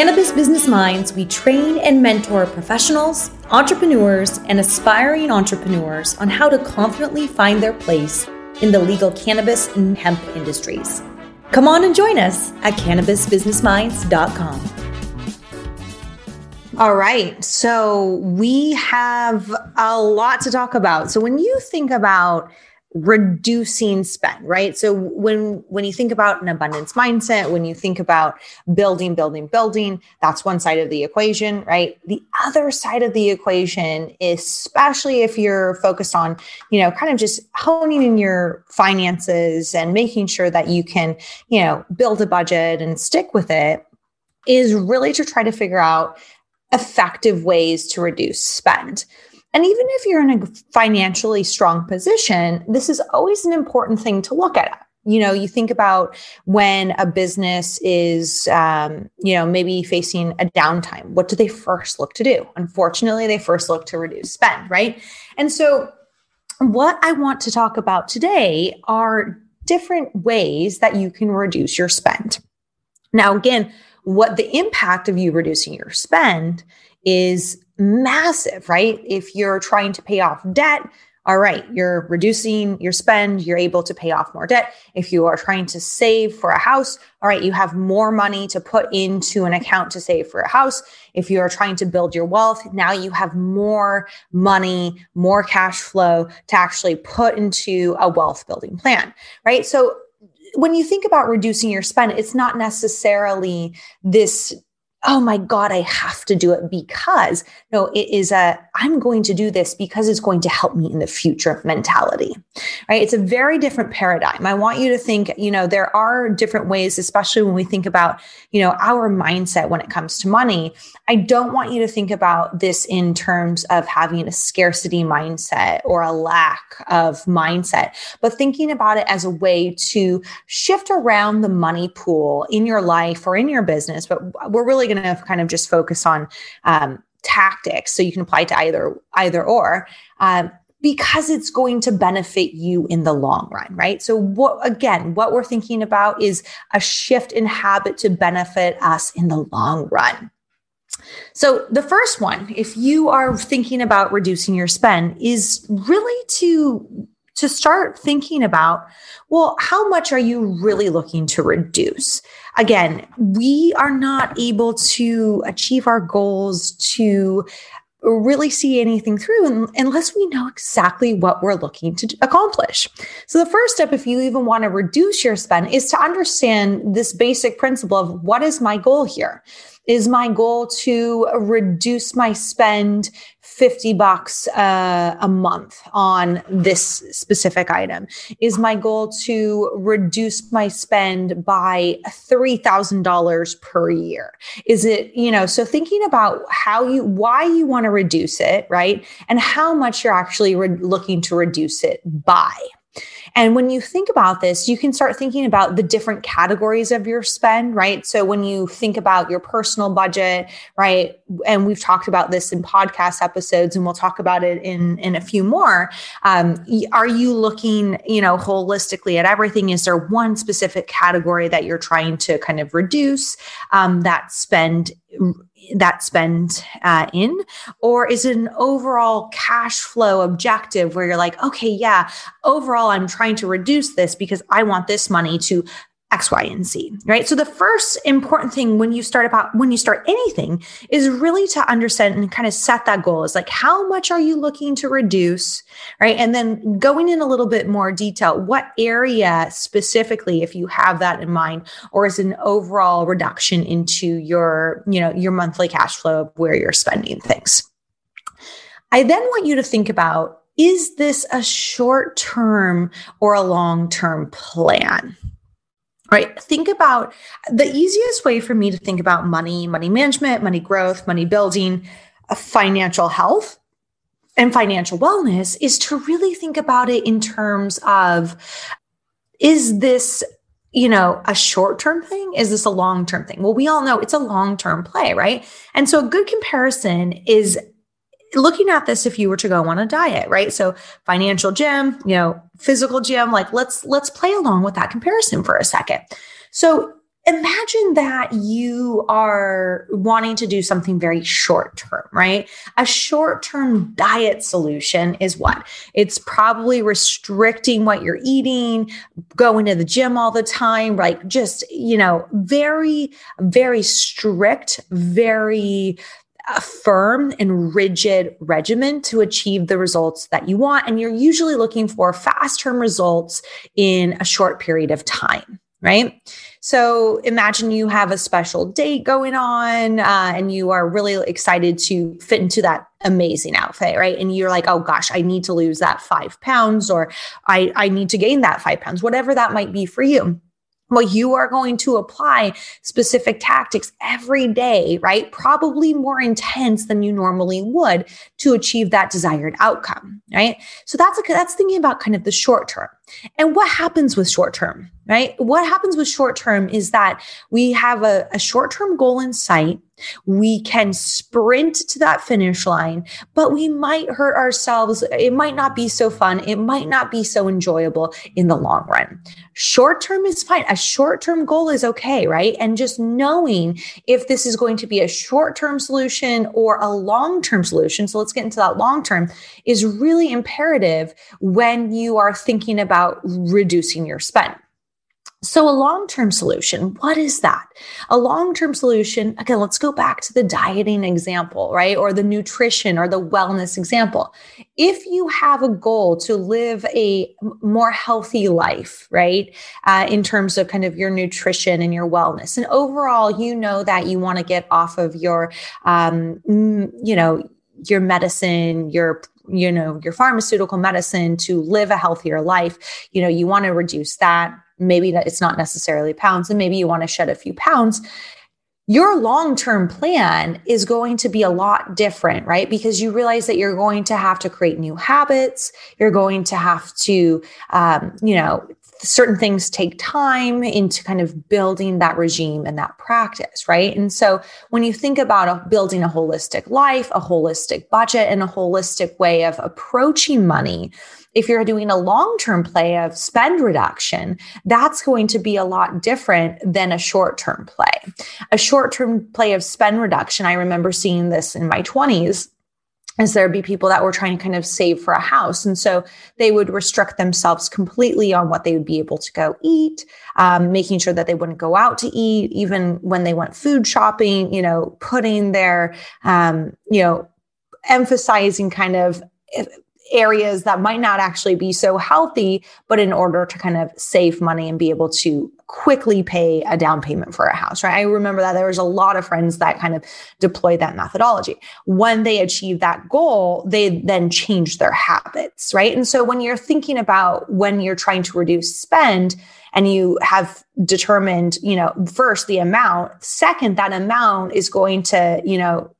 Cannabis Business Minds, we train and mentor professionals, entrepreneurs, and aspiring entrepreneurs on how to confidently find their place in the legal cannabis and hemp industries. Come on and join us at cannabisbusinessminds.com. All right. So we have a lot to talk about. So when you think about reducing spend right? So when when you think about an abundance mindset when you think about building building building that's one side of the equation right? The other side of the equation especially if you're focused on you know kind of just honing in your finances and making sure that you can you know build a budget and stick with it is really to try to figure out effective ways to reduce spend and even if you're in a financially strong position, this is always an important thing to look at. You know, you think about when a business is, um, you know, maybe facing a downtime. What do they first look to do? Unfortunately, they first look to reduce spend, right? And so, what I want to talk about today are different ways that you can reduce your spend. Now, again, what the impact of you reducing your spend is massive, right? If you're trying to pay off debt, all right, you're reducing your spend, you're able to pay off more debt. If you are trying to save for a house, all right, you have more money to put into an account to save for a house. If you are trying to build your wealth, now you have more money, more cash flow to actually put into a wealth building plan, right? So when you think about reducing your spend, it's not necessarily this oh my God, I have to do it because no, it is a, I'm going to do this because it's going to help me in the future mentality, right? It's a very different paradigm. I want you to think, you know, there are different ways, especially when we think about, you know, our mindset when it comes to money. I don't want you to think about this in terms of having a scarcity mindset or a lack of mindset, but thinking about it as a way to shift around the money pool in your life or in your business. But we're really going to kind of just focus on um, tactics so you can apply to either either or um, because it's going to benefit you in the long run right so what again what we're thinking about is a shift in habit to benefit us in the long run so the first one if you are thinking about reducing your spend is really to to start thinking about well, how much are you really looking to reduce? Again, we are not able to achieve our goals to really see anything through unless we know exactly what we're looking to accomplish. So, the first step, if you even want to reduce your spend, is to understand this basic principle of what is my goal here? Is my goal to reduce my spend 50 bucks uh, a month on this specific item? Is my goal to reduce my spend by $3,000 per year? Is it, you know, so thinking about how you, why you want to reduce it, right? And how much you're actually re- looking to reduce it by. And when you think about this, you can start thinking about the different categories of your spend, right? So when you think about your personal budget, right? And we've talked about this in podcast episodes and we'll talk about it in, in a few more. Um, are you looking, you know, holistically at everything? Is there one specific category that you're trying to kind of reduce um, that spend that spend uh, in or is it an overall cash flow objective where you're like okay yeah overall i'm trying to reduce this because i want this money to X, Y, and Z, right? So the first important thing when you start about when you start anything is really to understand and kind of set that goal is like how much are you looking to reduce, right? And then going in a little bit more detail, what area specifically, if you have that in mind, or is an overall reduction into your, you know, your monthly cash flow where you're spending things. I then want you to think about is this a short term or a long term plan? Right? Think about the easiest way for me to think about money, money management, money growth, money building, uh, financial health, and financial wellness is to really think about it in terms of is this you know, a short term thing? Is this a long term thing? Well, we all know it's a long term play, right? And so a good comparison is looking at this if you were to go on a diet, right? So financial gym, you know, physical gym, like let's let's play along with that comparison for a second. So imagine that you are wanting to do something very short term, right? A short term diet solution is what? It's probably restricting what you're eating, going to the gym all the time, like just, you know, very, very strict, very a firm and rigid regimen to achieve the results that you want. And you're usually looking for fast term results in a short period of time, right? So imagine you have a special date going on uh, and you are really excited to fit into that amazing outfit, right? And you're like, oh gosh, I need to lose that five pounds or I, I need to gain that five pounds, whatever that might be for you well, you are going to apply specific tactics every day, right? Probably more intense than you normally would to achieve that desired outcome, right? So that's a, that's thinking about kind of the short term. And what happens with short term, right? What happens with short term is that we have a, a short term goal in sight we can sprint to that finish line, but we might hurt ourselves. It might not be so fun. It might not be so enjoyable in the long run. Short term is fine. A short term goal is okay, right? And just knowing if this is going to be a short term solution or a long term solution. So let's get into that long term is really imperative when you are thinking about reducing your spend. So, a long term solution, what is that? A long term solution, again, let's go back to the dieting example, right? Or the nutrition or the wellness example. If you have a goal to live a more healthy life, right? Uh, in terms of kind of your nutrition and your wellness, and overall, you know that you want to get off of your, um, you know, your medicine, your you know your pharmaceutical medicine to live a healthier life you know you want to reduce that maybe that it's not necessarily pounds and maybe you want to shed a few pounds your long term plan is going to be a lot different, right? Because you realize that you're going to have to create new habits. You're going to have to, um, you know, certain things take time into kind of building that regime and that practice, right? And so when you think about a, building a holistic life, a holistic budget, and a holistic way of approaching money, if you're doing a long term play of spend reduction, that's going to be a lot different than a short term play. A short term play of spend reduction, I remember seeing this in my 20s is there'd be people that were trying to kind of save for a house. And so they would restrict themselves completely on what they would be able to go eat, um, making sure that they wouldn't go out to eat, even when they went food shopping, you know, putting their, um, you know, emphasizing kind of areas that might not actually be so healthy, but in order to kind of save money and be able to quickly pay a down payment for a house, right? I remember that there was a lot of friends that kind of deployed that methodology. When they achieved that goal, they then changed their habits, right? And so when you're thinking about when you're trying to reduce spend, and you have determined, you know, first the amount, second, that amount is going to, you know,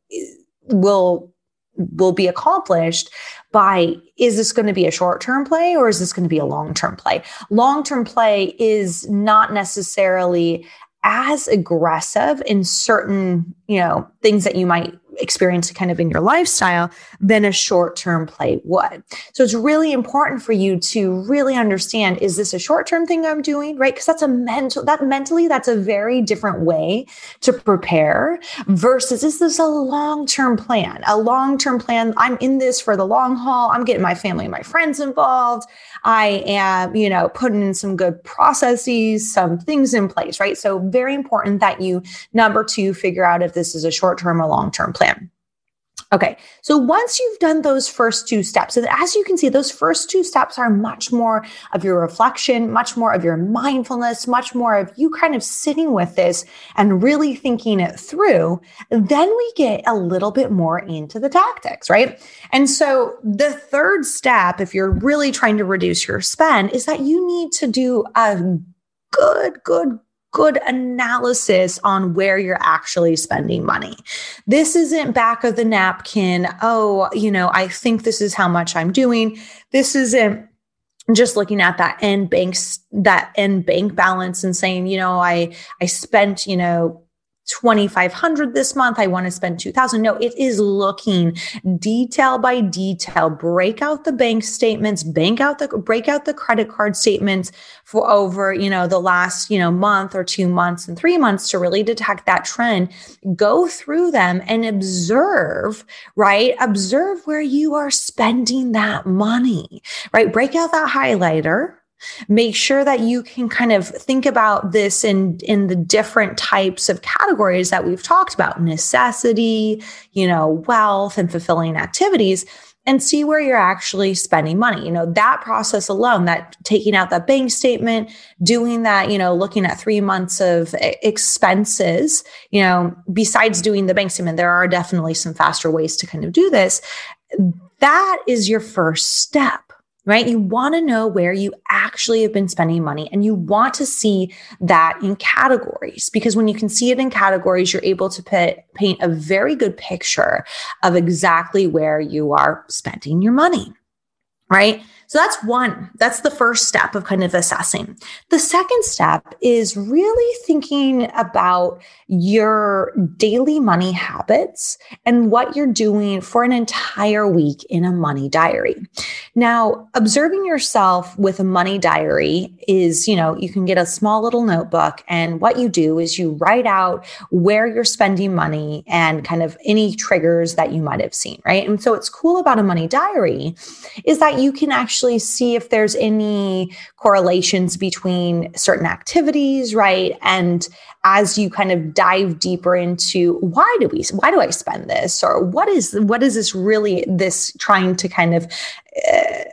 will will be accomplished by is this going to be a short term play or is this going to be a long term play? Long term play is not necessarily as aggressive in certain, you know, things that you might experience kind of in your lifestyle than a short term play would. So it's really important for you to really understand is this a short term thing I'm doing? Right. Because that's a mental, that mentally, that's a very different way to prepare versus is this a long term plan? A long term plan. I'm in this for the long haul. I'm getting my family and my friends involved. I am, you know, putting in some good processes, some things in place. Right. So very important that you, number two, figure out if this is a short term or long term plan. Okay, so once you've done those first two steps, and as you can see, those first two steps are much more of your reflection, much more of your mindfulness, much more of you kind of sitting with this and really thinking it through. Then we get a little bit more into the tactics, right? And so the third step, if you're really trying to reduce your spend, is that you need to do a good, good, good analysis on where you're actually spending money. This isn't back of the napkin. Oh, you know, I think this is how much I'm doing. This isn't just looking at that end banks that end bank balance and saying, you know, I I spent, you know, 2500 this month. I want to spend 2000 no it is looking detail by detail. Break out the bank statements bank out the break out the credit card statements for over you know the last you know month or two months and three months to really detect that trend. Go through them and observe right? Observe where you are spending that money right? Break out that highlighter make sure that you can kind of think about this in in the different types of categories that we've talked about necessity you know wealth and fulfilling activities and see where you're actually spending money. You know that process alone that taking out that bank statement doing that you know looking at 3 months of expenses you know besides doing the bank statement there are definitely some faster ways to kind of do this. That is your first step right? You want to know where you actually have been spending money and you want to see that in categories because when you can see it in categories, you're able to put, paint a very good picture of exactly where you are spending your money, right? So that's one. That's the first step of kind of assessing. The second step is really thinking about your daily money habits and what you're doing for an entire week in a money diary. Now, observing yourself with a money diary is, you know, you can get a small little notebook and what you do is you write out where you're spending money and kind of any triggers that you might have seen, right? And so what's cool about a money diary is that you can actually actually see if there's any correlations between certain activities, right? And as you kind of dive deeper into why do we why do I spend this or what is what is this really this trying to kind of uh,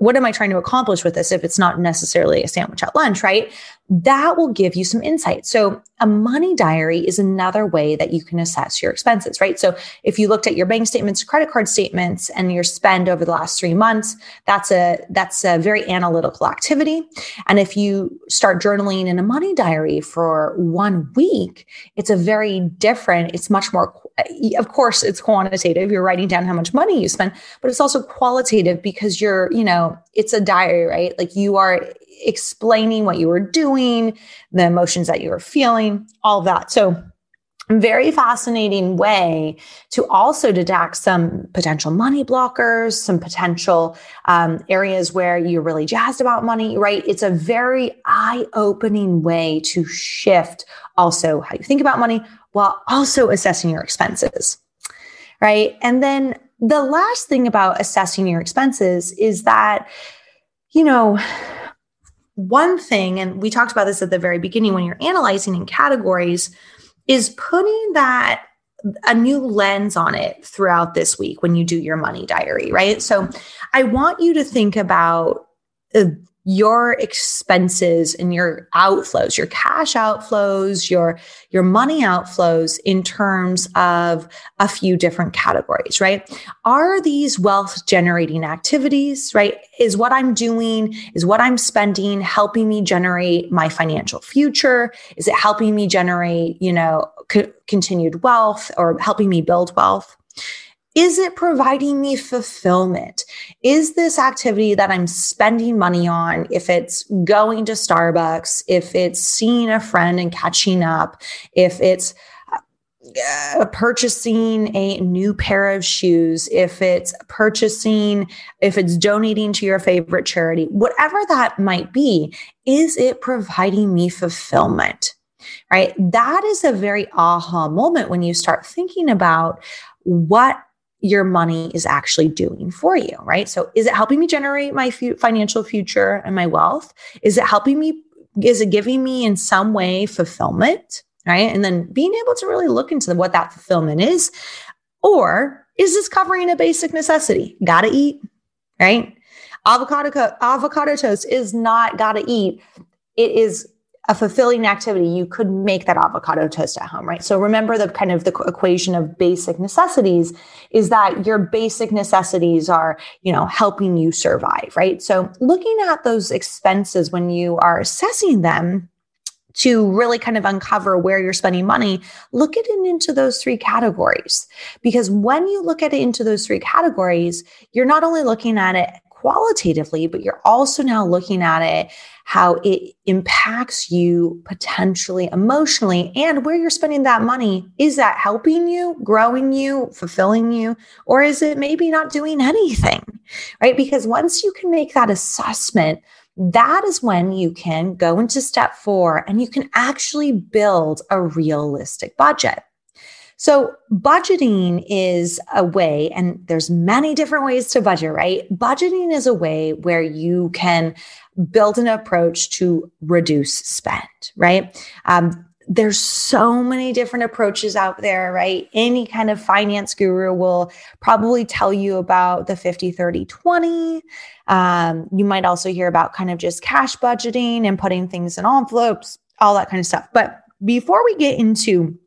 what am I trying to accomplish with this if it's not necessarily a sandwich at lunch, right? That will give you some insight. So, a money diary is another way that you can assess your expenses, right? So, if you looked at your bank statements, credit card statements, and your spend over the last three months, that's a that's a very analytical activity. And if you start journaling in a money diary for one week, it's a very different. It's much more. Eh, of course, it's quantitative. You're writing down how much money you spend, but it's also qualitative because you're, you know, it's a diary, right? Like you are explaining what you were doing, the emotions that you were feeling, all that. So, very fascinating way to also detect some potential money blockers, some potential um, areas where you're really jazzed about money, right? It's a very eye opening way to shift also how you think about money while also assessing your expenses, right? And then the last thing about assessing your expenses is that, you know, one thing, and we talked about this at the very beginning when you're analyzing in categories, is putting that a new lens on it throughout this week when you do your money diary, right? So I want you to think about uh, your expenses and your outflows your cash outflows your your money outflows in terms of a few different categories right? Are these wealth generating activities right? Is what i'm doing is what i'm spending helping me generate my financial future? Is it helping me generate you know co- continued wealth or helping me build wealth is it providing me fulfillment? Is this activity that I'm spending money on, if it's going to Starbucks, if it's seeing a friend and catching up, if it's uh, purchasing a new pair of shoes, if it's purchasing, if it's donating to your favorite charity, whatever that might be, is it providing me fulfillment? Right? That is a very aha moment when you start thinking about what your money is actually doing for you, right? So is it helping me generate my financial future and my wealth? Is it helping me? Is it giving me in some way fulfillment? Right. And then being able to really look into what that fulfillment is. Or is this covering a basic necessity? Gotta eat, right? Avocado, avocado toast is not gotta eat. It is a fulfilling activity, you could make that avocado toast at home, right? So remember the kind of the equation of basic necessities is that your basic necessities are, you know, helping you survive, right? So looking at those expenses when you are assessing them, to really kind of uncover where you're spending money, look at it into those three categories. Because when you look at it into those three categories, you're not only looking at it qualitatively, but you're also now looking at it how it impacts you potentially emotionally and where you're spending that money. Is that helping you, growing you, fulfilling you, or is it maybe not doing anything? Right? Because once you can make that assessment, that is when you can go into step four and you can actually build a realistic budget. So budgeting is a way, and there's many different ways to budget, right? Budgeting is a way where you can build an approach to reduce spend, right? Um, there's so many different approaches out there, right? Any kind of finance guru will probably tell you about the 50, 30, 20. Um, you might also hear about kind of just cash budgeting and putting things in envelopes, all that kind of stuff. But before we get into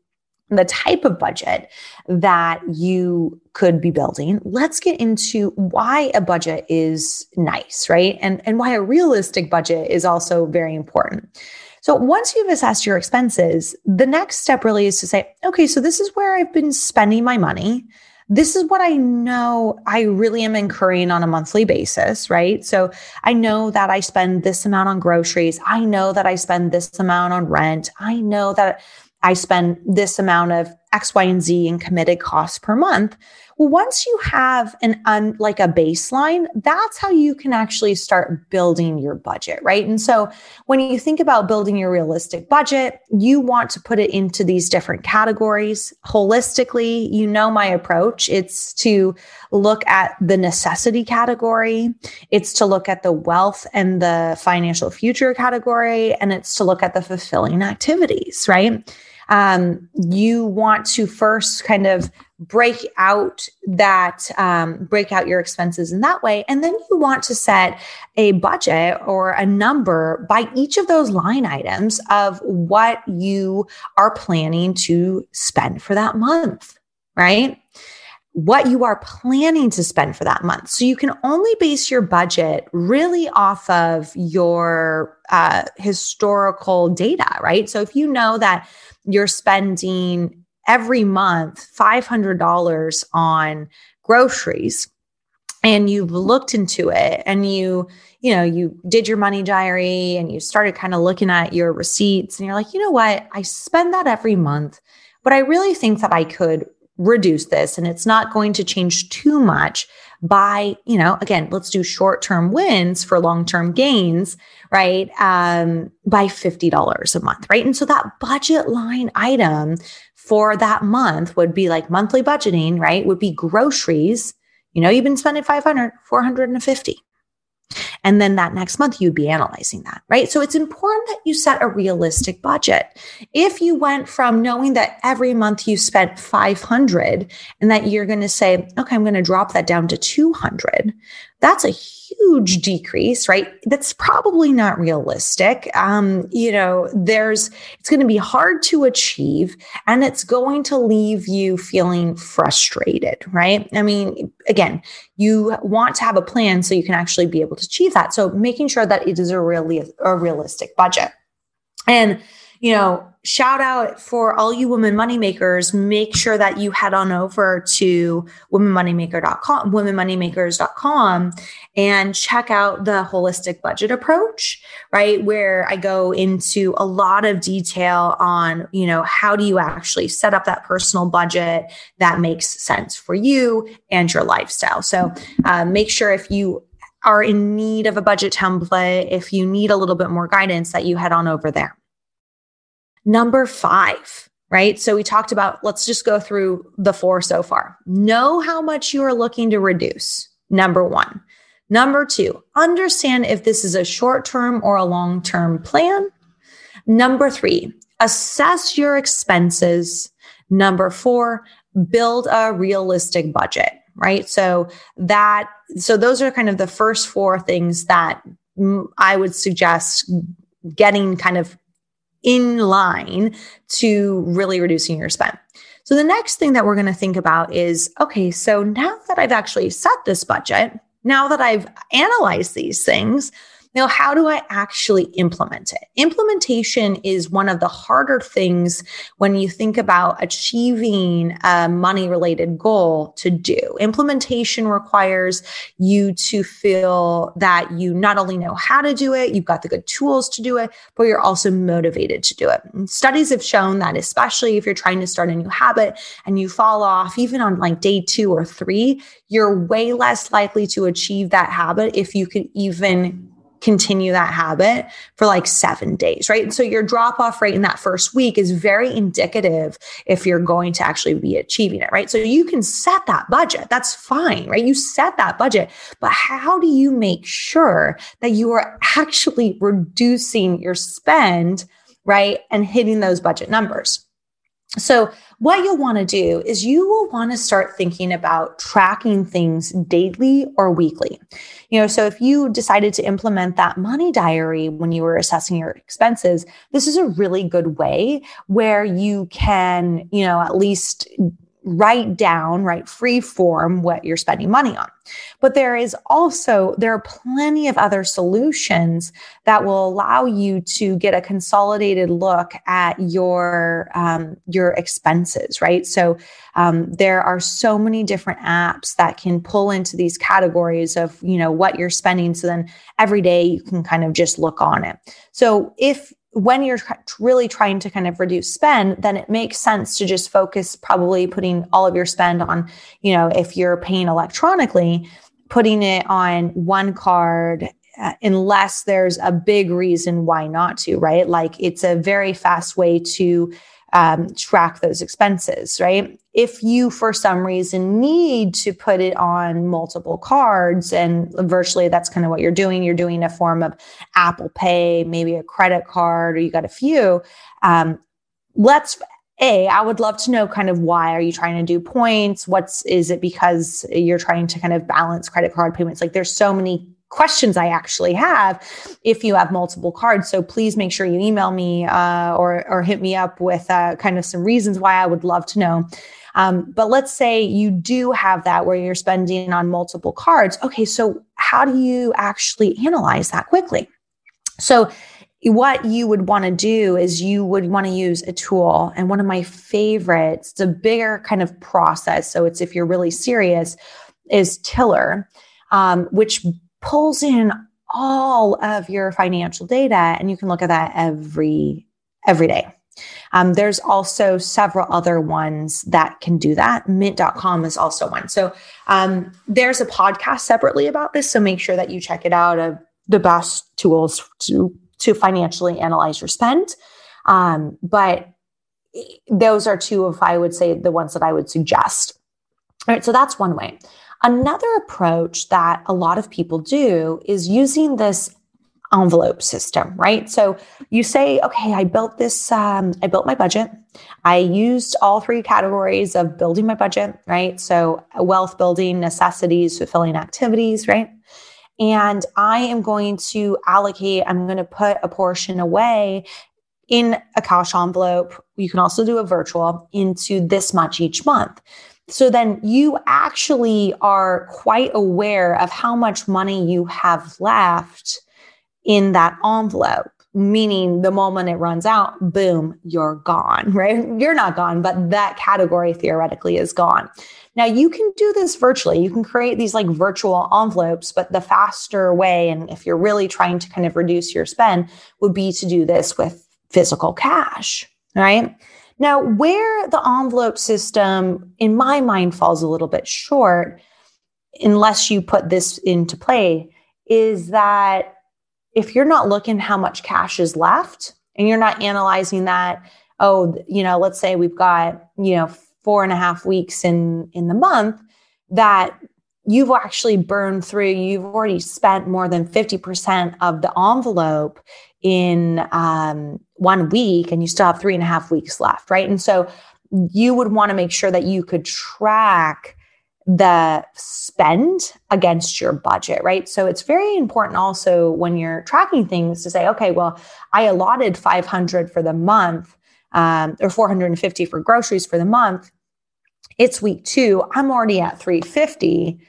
the type of budget that you could be building, let's get into why a budget is nice, right? And, and why a realistic budget is also very important. So once you've assessed your expenses, the next step really is to say, okay, so this is where I've been spending my money. This is what I know I really am incurring on a monthly basis, right? So I know that I spend this amount on groceries. I know that I spend this amount on rent. I know that I spend this amount of X, Y, and Z in committed costs per month. Well, once you have an un, like a baseline, that's how you can actually start building your budget, right? And so when you think about building your realistic budget, you want to put it into these different categories holistically. You know my approach. It's to look at the necessity category, it's to look at the wealth and the financial future category, and it's to look at the fulfilling activities, right? Um, you want to first kind of break out that um, break out your expenses in that way and then you want to set a budget or a number by each of those line items of what you are planning to spend for that month right what you are planning to spend for that month. So you can only base your budget really off of your uh, historical data, right? So if you know that you're spending every month $500 on groceries. And you've looked into it and you you know you did your money diary and you started kind of looking at your receipts and you're like you know what? I spend that every month but i really think that i could reduce this and it's not going to change too much by you know again let's do short-term wins for long-term gains right um, by $50 a month right? And so that budget line item for that month would be like monthly budgeting right would be groceries. You know you've been spending 500 450 and then that next month, you'd be analyzing that, right? So it's important that you set a realistic budget. If you went from knowing that every month you spent 500 and that you're going to say, okay, I'm going to drop that down to 200, that's a huge decrease, right? That's probably not realistic. Um, you know, there's, it's going to be hard to achieve and it's going to leave you feeling frustrated, right? I mean, again, you want to have a plan so you can actually be able to achieve that. So making sure that it is a really, a realistic budget. And, you know, shout out for all you women moneymakers. Make sure that you head on over to womenmoneymaker.com, womenmoneymakers.com and check out the holistic budget approach, right? Where I go into a lot of detail on, you know, how do you actually set up that personal budget that makes sense for you and your lifestyle. So uh, make sure if you are in need of a budget template, if you need a little bit more guidance, that you head on over there. Number five, right? So we talked about, let's just go through the four so far. Know how much you are looking to reduce. Number one. Number two, understand if this is a short term or a long term plan. Number three, assess your expenses. Number four, build a realistic budget, right? So that, so those are kind of the first four things that I would suggest getting kind of in line to really reducing your spend. So the next thing that we're going to think about is okay, so now that I've actually set this budget, now that I've analyzed these things, Now, how do I actually implement it? Implementation is one of the harder things when you think about achieving a money related goal to do. Implementation requires you to feel that you not only know how to do it, you've got the good tools to do it, but you're also motivated to do it. And studies have shown that, especially if you're trying to start a new habit and you fall off, even on like day two or three, you're way less likely to achieve that habit if you could even continue that habit for like seven days, right? And so your drop off rate in that first week is very indicative if you're going to actually be achieving it, right? So you can set that budget. That's fine, right? You set that budget, but how do you make sure that you are actually reducing your spend, right? And hitting those budget numbers? So, what you'll want to do is you will want to start thinking about tracking things daily or weekly. You know, so if you decided to implement that money diary when you were assessing your expenses, this is a really good way where you can, you know, at least write down, right, free form what you're spending money on. But there is also, there are plenty of other solutions that will allow you to get a consolidated look at your, um, your expenses, right? So um, there are so many different apps that can pull into these categories of, you know, what you're spending. So then every day you can kind of just look on it. So if when you're really trying to kind of reduce spend, then it makes sense to just focus probably putting all of your spend on, you know, if you're paying electronically, putting it on one card uh, unless there's a big reason why not to, right? Like it's a very fast way to um, track those expenses, right? If you, for some reason, need to put it on multiple cards, and virtually that's kind of what you're doing, you're doing a form of Apple Pay, maybe a credit card, or you got a few. Um, let's a i would love to know kind of why are you trying to do points what's is it because you're trying to kind of balance credit card payments like there's so many questions I actually have if you have multiple cards. So please make sure you email me uh, or or hit me up with uh, kind of some reasons why I would love to know. Um, but let's say you do have that where you're spending on multiple cards. Okay, so how do you actually analyze that quickly? So what you would want to do is you would want to use a tool and one of my favorites it's a bigger kind of process so it's if you're really serious is tiller um, which pulls in all of your financial data and you can look at that every every day. Um, there's also several other ones that can do that. Mint.com is also one. So um, there's a podcast separately about this so make sure that you check it out of the best tools to to financially analyze your spend. Um, but those are two of i would say the ones that i would suggest. All right so that's one way Another approach that a lot of people do is using this envelope system, right? So you say, okay, I built this, um, I built my budget. I used all three categories of building my budget, right? So wealth building, necessities, fulfilling activities, right? And I am going to allocate, I'm going to put a portion away in a cash envelope. You can also do a virtual into this much each month. So then you actually are quite aware of how much money you have left in that envelope, meaning the moment it runs out, boom, you're gone, right? You're not gone, but that category theoretically is gone. Now you can do this virtually. You can create these like virtual envelopes, but the faster way, and if you're really trying to kind of reduce your spend, would be to do this with physical cash, right? Now, where the envelope system, in my mind, falls a little bit short, unless you put this into play, is that if you're not looking how much cash is left and you're not analyzing that, oh, you know, let's say we've got, you know, four and a half weeks in in the month that you've actually burned through, you've already spent more than 50% of the envelope in um, one week and you still have three and a half weeks left, right? And so you would want to make sure that you could track the spend against your budget, right? So it's very important also when you're tracking things to say, okay, well, I allotted 500 for the month um, or 450 for groceries for the month. It's week two. I'm already at 350.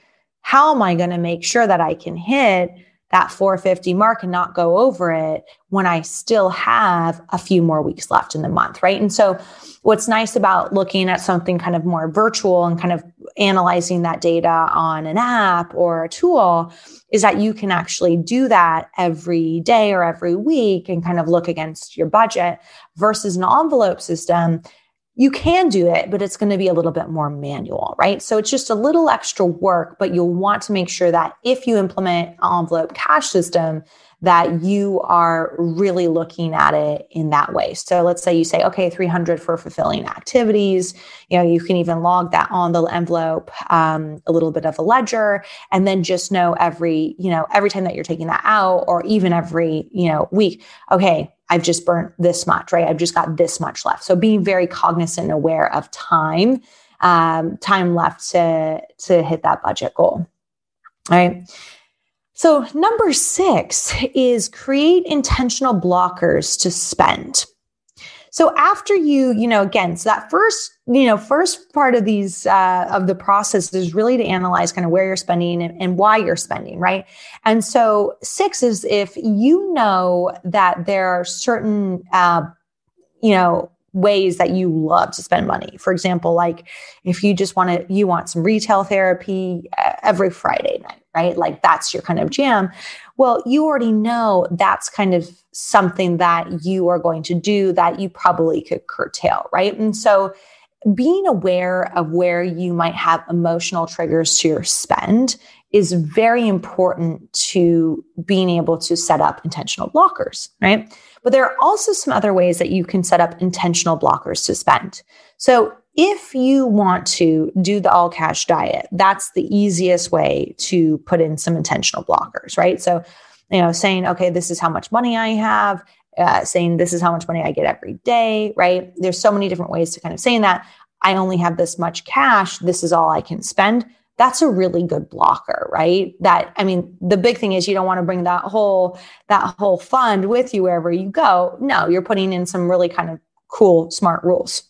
How am I going to make sure that I can hit that 450 mark and not go over it when I still have a few more weeks left in the month, right? And so what's nice about looking at something kind of more virtual and kind of analyzing that data on an app or a tool is that you can actually do that every day or every week and kind of look against your budget versus an envelope system you can do it, but it's going to be a little bit more manual, right? So it's just a little extra work, but you'll want to make sure that if you implement envelope cash system, that you are really looking at it in that way. So let's say you say, okay, 300 for fulfilling activities. You know, you can even log that on the envelope, um, a little bit of a ledger, and then just know every, you know, every time that you're taking that out or even every, you know, week, okay, I've just burnt this much, right? I've just got this much left. So being very cognizant and aware of time, um, time left to, to hit that budget goal. All right. So, number six is create intentional blockers to spend. So after you, you know, again, so that first, you know, first part of these uh, of the process is really to analyze kind of where you're spending and, and why you're spending, right? And so six is if you know that there are certain, uh, you know, ways that you love to spend money. For example, like if you just want to, you want some retail therapy uh, every Friday night, right? Like that's your kind of jam. Well, you already know that's kind of something that you are going to do that you probably could curtail, right? And so being aware of where you might have emotional triggers to your spend is very important to being able to set up intentional blockers, right? But there are also some other ways that you can set up intentional blockers to spend. So if you want to do the all cash diet, that's the easiest way to put in some intentional blockers, right? So, you know, saying, okay, this is how much money I have, uh, saying this is how much money I get every day, right? There's so many different ways to kind of saying that. I only have this much cash. This is all I can spend that's a really good blocker, right? That I mean, the big thing is you don't want to bring that whole that whole fund with you wherever you go. No, you're putting in some really kind of cool smart rules.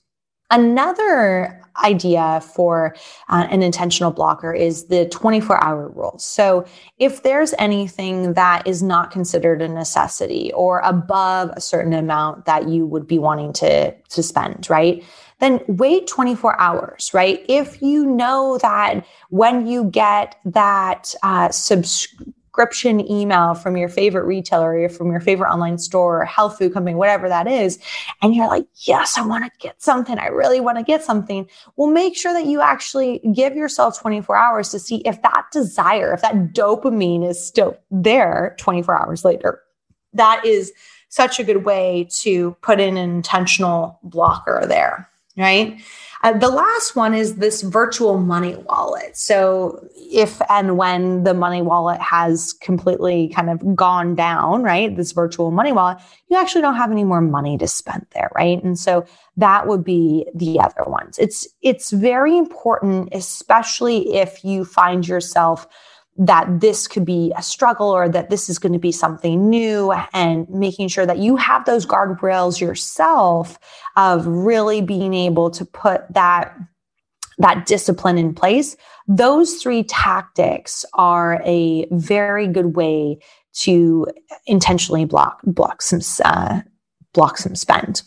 Another idea for uh, an intentional blocker is the 24 hour rule. So, if there's anything that is not considered a necessity or above a certain amount that you would be wanting to, to spend, right? then wait 24 hours, right? If you know that when you get that uh, subscription email from your favorite retailer or from your favorite online store or health food company, whatever that is, and you're like, yes, I want to get something. I really want to get something. Well, make sure that you actually give yourself 24 hours to see if that desire, if that dopamine is still there 24 hours later. That is such a good way to put in an intentional blocker there right? Uh, the last one is this virtual money wallet. So, if and when the money wallet has completely kind of gone down, right, this virtual money wallet, you actually don't have any more money to spend there, right? And so that would be the other ones. It's it's very important, especially if you find yourself that this could be a struggle or that this is going to be something new and making sure that you have those guardrails yourself of really being able to put that that discipline in place. Those three tactics are a very good way to intentionally block block some uh, block some spend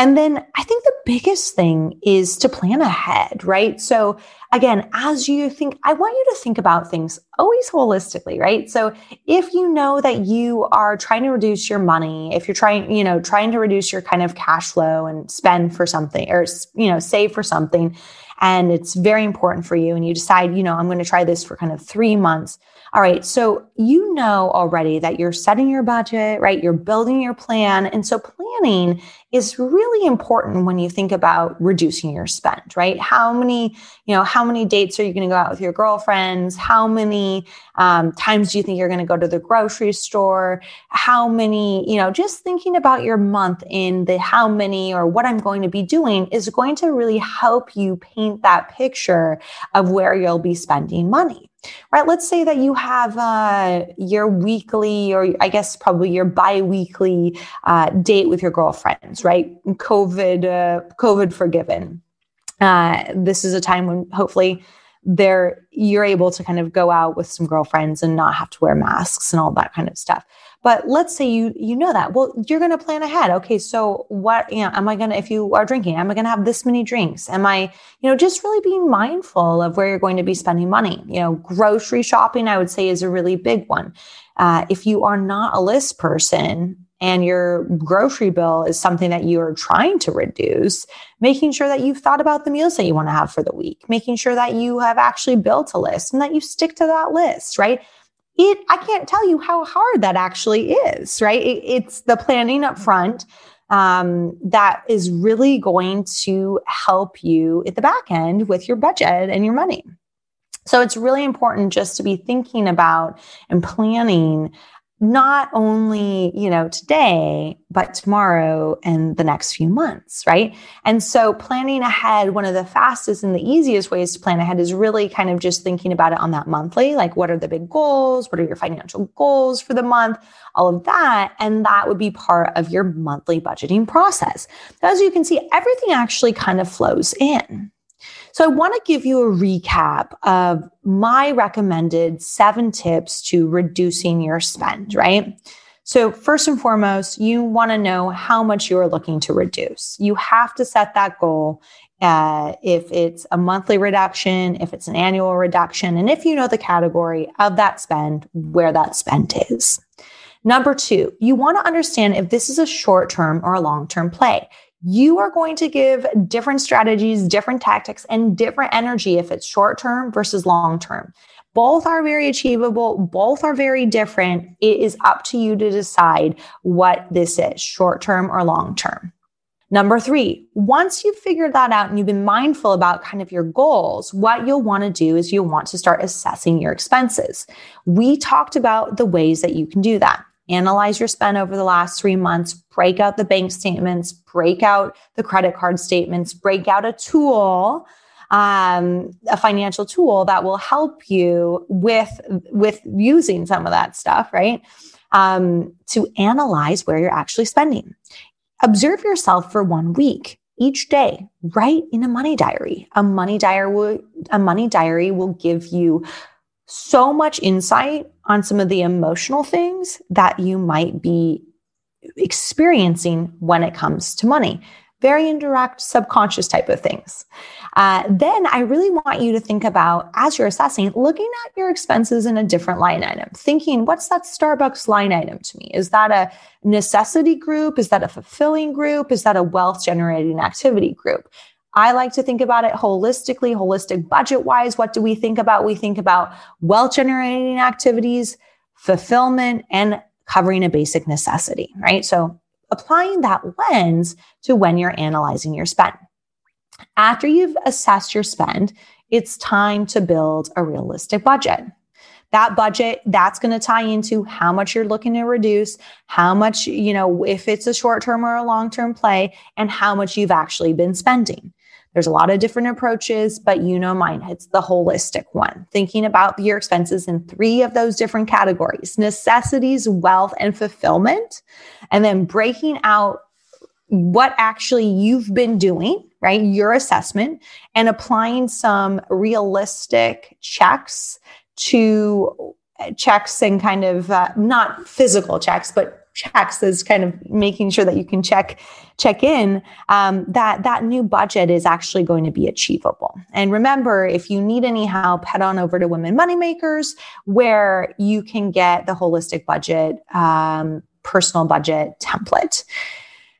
and then I think the biggest thing is to plan ahead, right? So again, as you think, I want you to think about things always holistically, right? So if you know that you are trying to reduce your money, if you're trying, you know, trying to reduce your kind of cash flow and spend for something or, you know, save for something, and it's very important for you, and you decide, you know, I'm going to try this for kind of three months all right. So you know already that you're setting your budget, right? You're building your plan. And so planning is really important when you think about reducing your spend, right? How many, you know, how many dates are you going to go out with your girlfriends? How many um, times do you think you're going to go to the grocery store? How many, you know, just thinking about your month in the how many or what I'm going to be doing is going to really help you paint that picture of where you'll be spending money right? Let's say that you have uh, your weekly, or I guess probably your bi-weekly uh, date with your girlfriends, right? COVID, uh, COVID forgiven. Uh, this is a time when hopefully there you're able to kind of go out with some girlfriends and not have to wear masks and all that kind of stuff. But let's say you you know that. Well, you're going to plan ahead. Okay, so what, you know, am I going to if you are drinking, am I going to have this many drinks? Am I, you know, just really being mindful of where you're going to be spending money. You know, grocery shopping I would say is a really big one. Uh, if you are not a list person, and your grocery bill is something that you are trying to reduce, making sure that you've thought about the meals that you want to have for the week, making sure that you have actually built a list and that you stick to that list, right? It, I can't tell you how hard that actually is, right? It, it's the planning up front um, that is really going to help you at the back end with your budget and your money. So it's really important just to be thinking about and planning not only, you know, today, but tomorrow and the next few months, right? And so planning ahead, one of the fastest and the easiest ways to plan ahead is really kind of just thinking about it on that monthly, like what are the big goals? What are your financial goals for the month? All of that. And that would be part of your monthly budgeting process. As you can see, everything actually kind of flows in. So I want to give you a recap of my recommended seven tips to reducing your spend, right? So, first and foremost, you want to know how much you're looking to reduce. You have to set that goal. Uh, if it's a monthly reduction, if it's an annual reduction, and if you know the category of that spend, where that spend is. Number two, you want to understand if this is a short term or a long term play you are going to give different strategies, different tactics, and different energy if it's short term versus long term. Both are very achievable, both are very different. It is up to you to decide what this is short term or long term. Number three, once you've figured that out and you've been mindful about kind of your goals, what you'll want to do is you'll want to start assessing your expenses. We talked about the ways that you can do that analyze your spend over the last three months, break out the bank statements, break out the credit card statements, break out a tool, um, a financial tool that will help you with, with using some of that stuff, right? Um, to analyze where you're actually spending. Observe yourself for one week each day write in a money diary a money diary will, a money diary will give you so much insight on some of the emotional things that you might be experiencing when it comes to money. Very indirect, subconscious type of things. Uh, then I really want you to think about, as you're assessing, looking at your expenses in a different line item, thinking, what's that Starbucks line item to me? Is that a necessity group? Is that a fulfilling group? Is that a wealth generating activity group? I like to think about it holistically, holistic budget wise. What do we think about? We think about wealth generating activities, fulfillment, and covering a basic necessity, right? So applying that lens to when you're analyzing your spend. After you've assessed your spend, it's time to build a realistic budget. That budget, that's going to tie into how much you're looking to reduce, how much, you know, if it's a short term or a long term play, and how much you've actually been spending. There's a lot of different approaches, but you know mine. It's the holistic one. Thinking about your expenses in three of those different categories necessities, wealth, and fulfillment. And then breaking out what actually you've been doing, right? Your assessment and applying some realistic checks to checks and kind of uh, not physical checks, but checks is kind of making sure that you can check check in um, that that new budget is actually going to be achievable and remember if you need any help head on over to women moneymakers where you can get the holistic budget um, personal budget template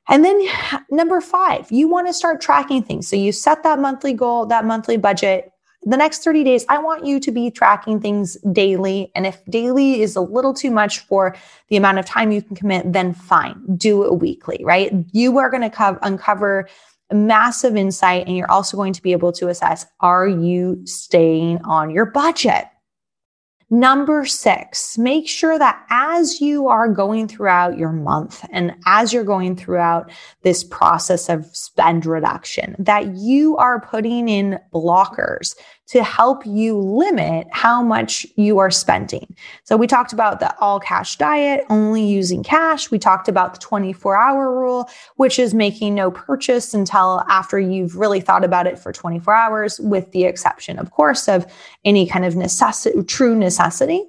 and then number five, you want to start tracking things. So you set that monthly goal, that monthly budget the next 30 days, I want you to be tracking things daily. And if daily is a little too much for the amount of time you can commit, then fine, do it weekly, right? You are going to co- uncover massive insight and you're also going to be able to assess are you staying on your budget? Number six, make sure that as you are going throughout your month and as you're going throughout this process of spend reduction, that you are putting in blockers to help you limit how much you are spending. So we talked about the all cash diet, only using cash. We talked about the 24 hour rule, which is making no purchase until after you've really thought about it for 24 hours, with the exception, of course, of any kind of necessity, true necessity.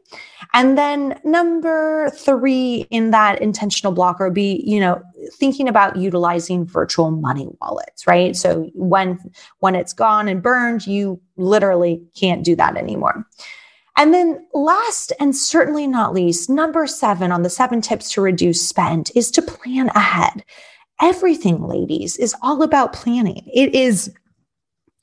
And then number three in that intentional blocker would be, you know, thinking about utilizing virtual money wallets, right? So when when it's gone and burned, you literally can't do that anymore. And then last and certainly not least, number seven on the seven tips to reduce spend is to plan ahead. Everything, ladies, is all about planning. It is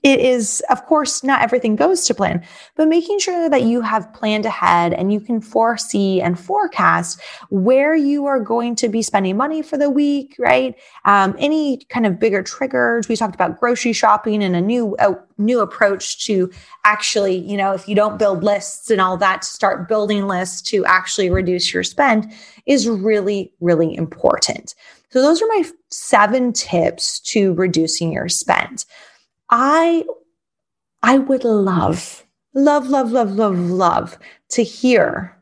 it is, of course, not everything goes to plan, but making sure that you have planned ahead and you can foresee and forecast where you are going to be spending money for the week, right? Um, any kind of bigger triggers. We talked about grocery shopping and a new, a new approach to actually, you know, if you don't build lists and all that, to start building lists to actually reduce your spend is really, really important. So those are my seven tips to reducing your spend. I I would love, love, love, love, love, love to hear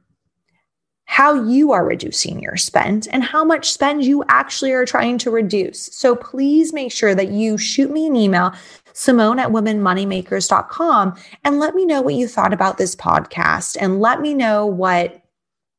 how you are reducing your spend and how much spend you actually are trying to reduce. So please make sure that you shoot me an email, Simone at womenmoneymakers.com, and let me know what you thought about this podcast and let me know what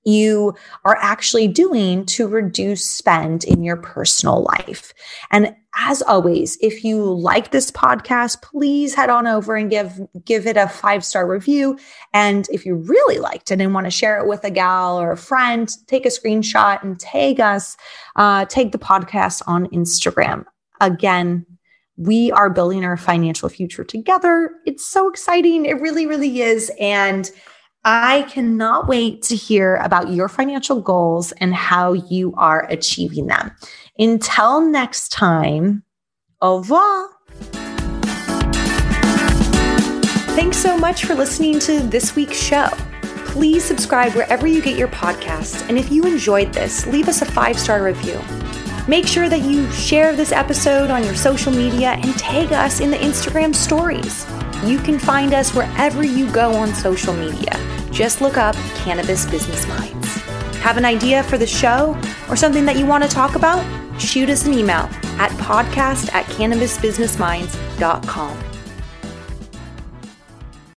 you are actually doing to reduce spend in your personal life. And as always, if you like this podcast, please head on over and give give it a five star review. And if you really liked it and want to share it with a gal or a friend, take a screenshot and tag us, uh, tag the podcast on Instagram. Again, we are building our financial future together. It's so exciting. It really, really is. And I cannot wait to hear about your financial goals and how you are achieving them. Until next time, au revoir. Thanks so much for listening to this week's show. Please subscribe wherever you get your podcasts. And if you enjoyed this, leave us a five star review. Make sure that you share this episode on your social media and tag us in the Instagram stories. You can find us wherever you go on social media. Just look up Cannabis Business Minds. Have an idea for the show or something that you want to talk about? Shoot us an email at podcast at cannabisbusinessminds.com.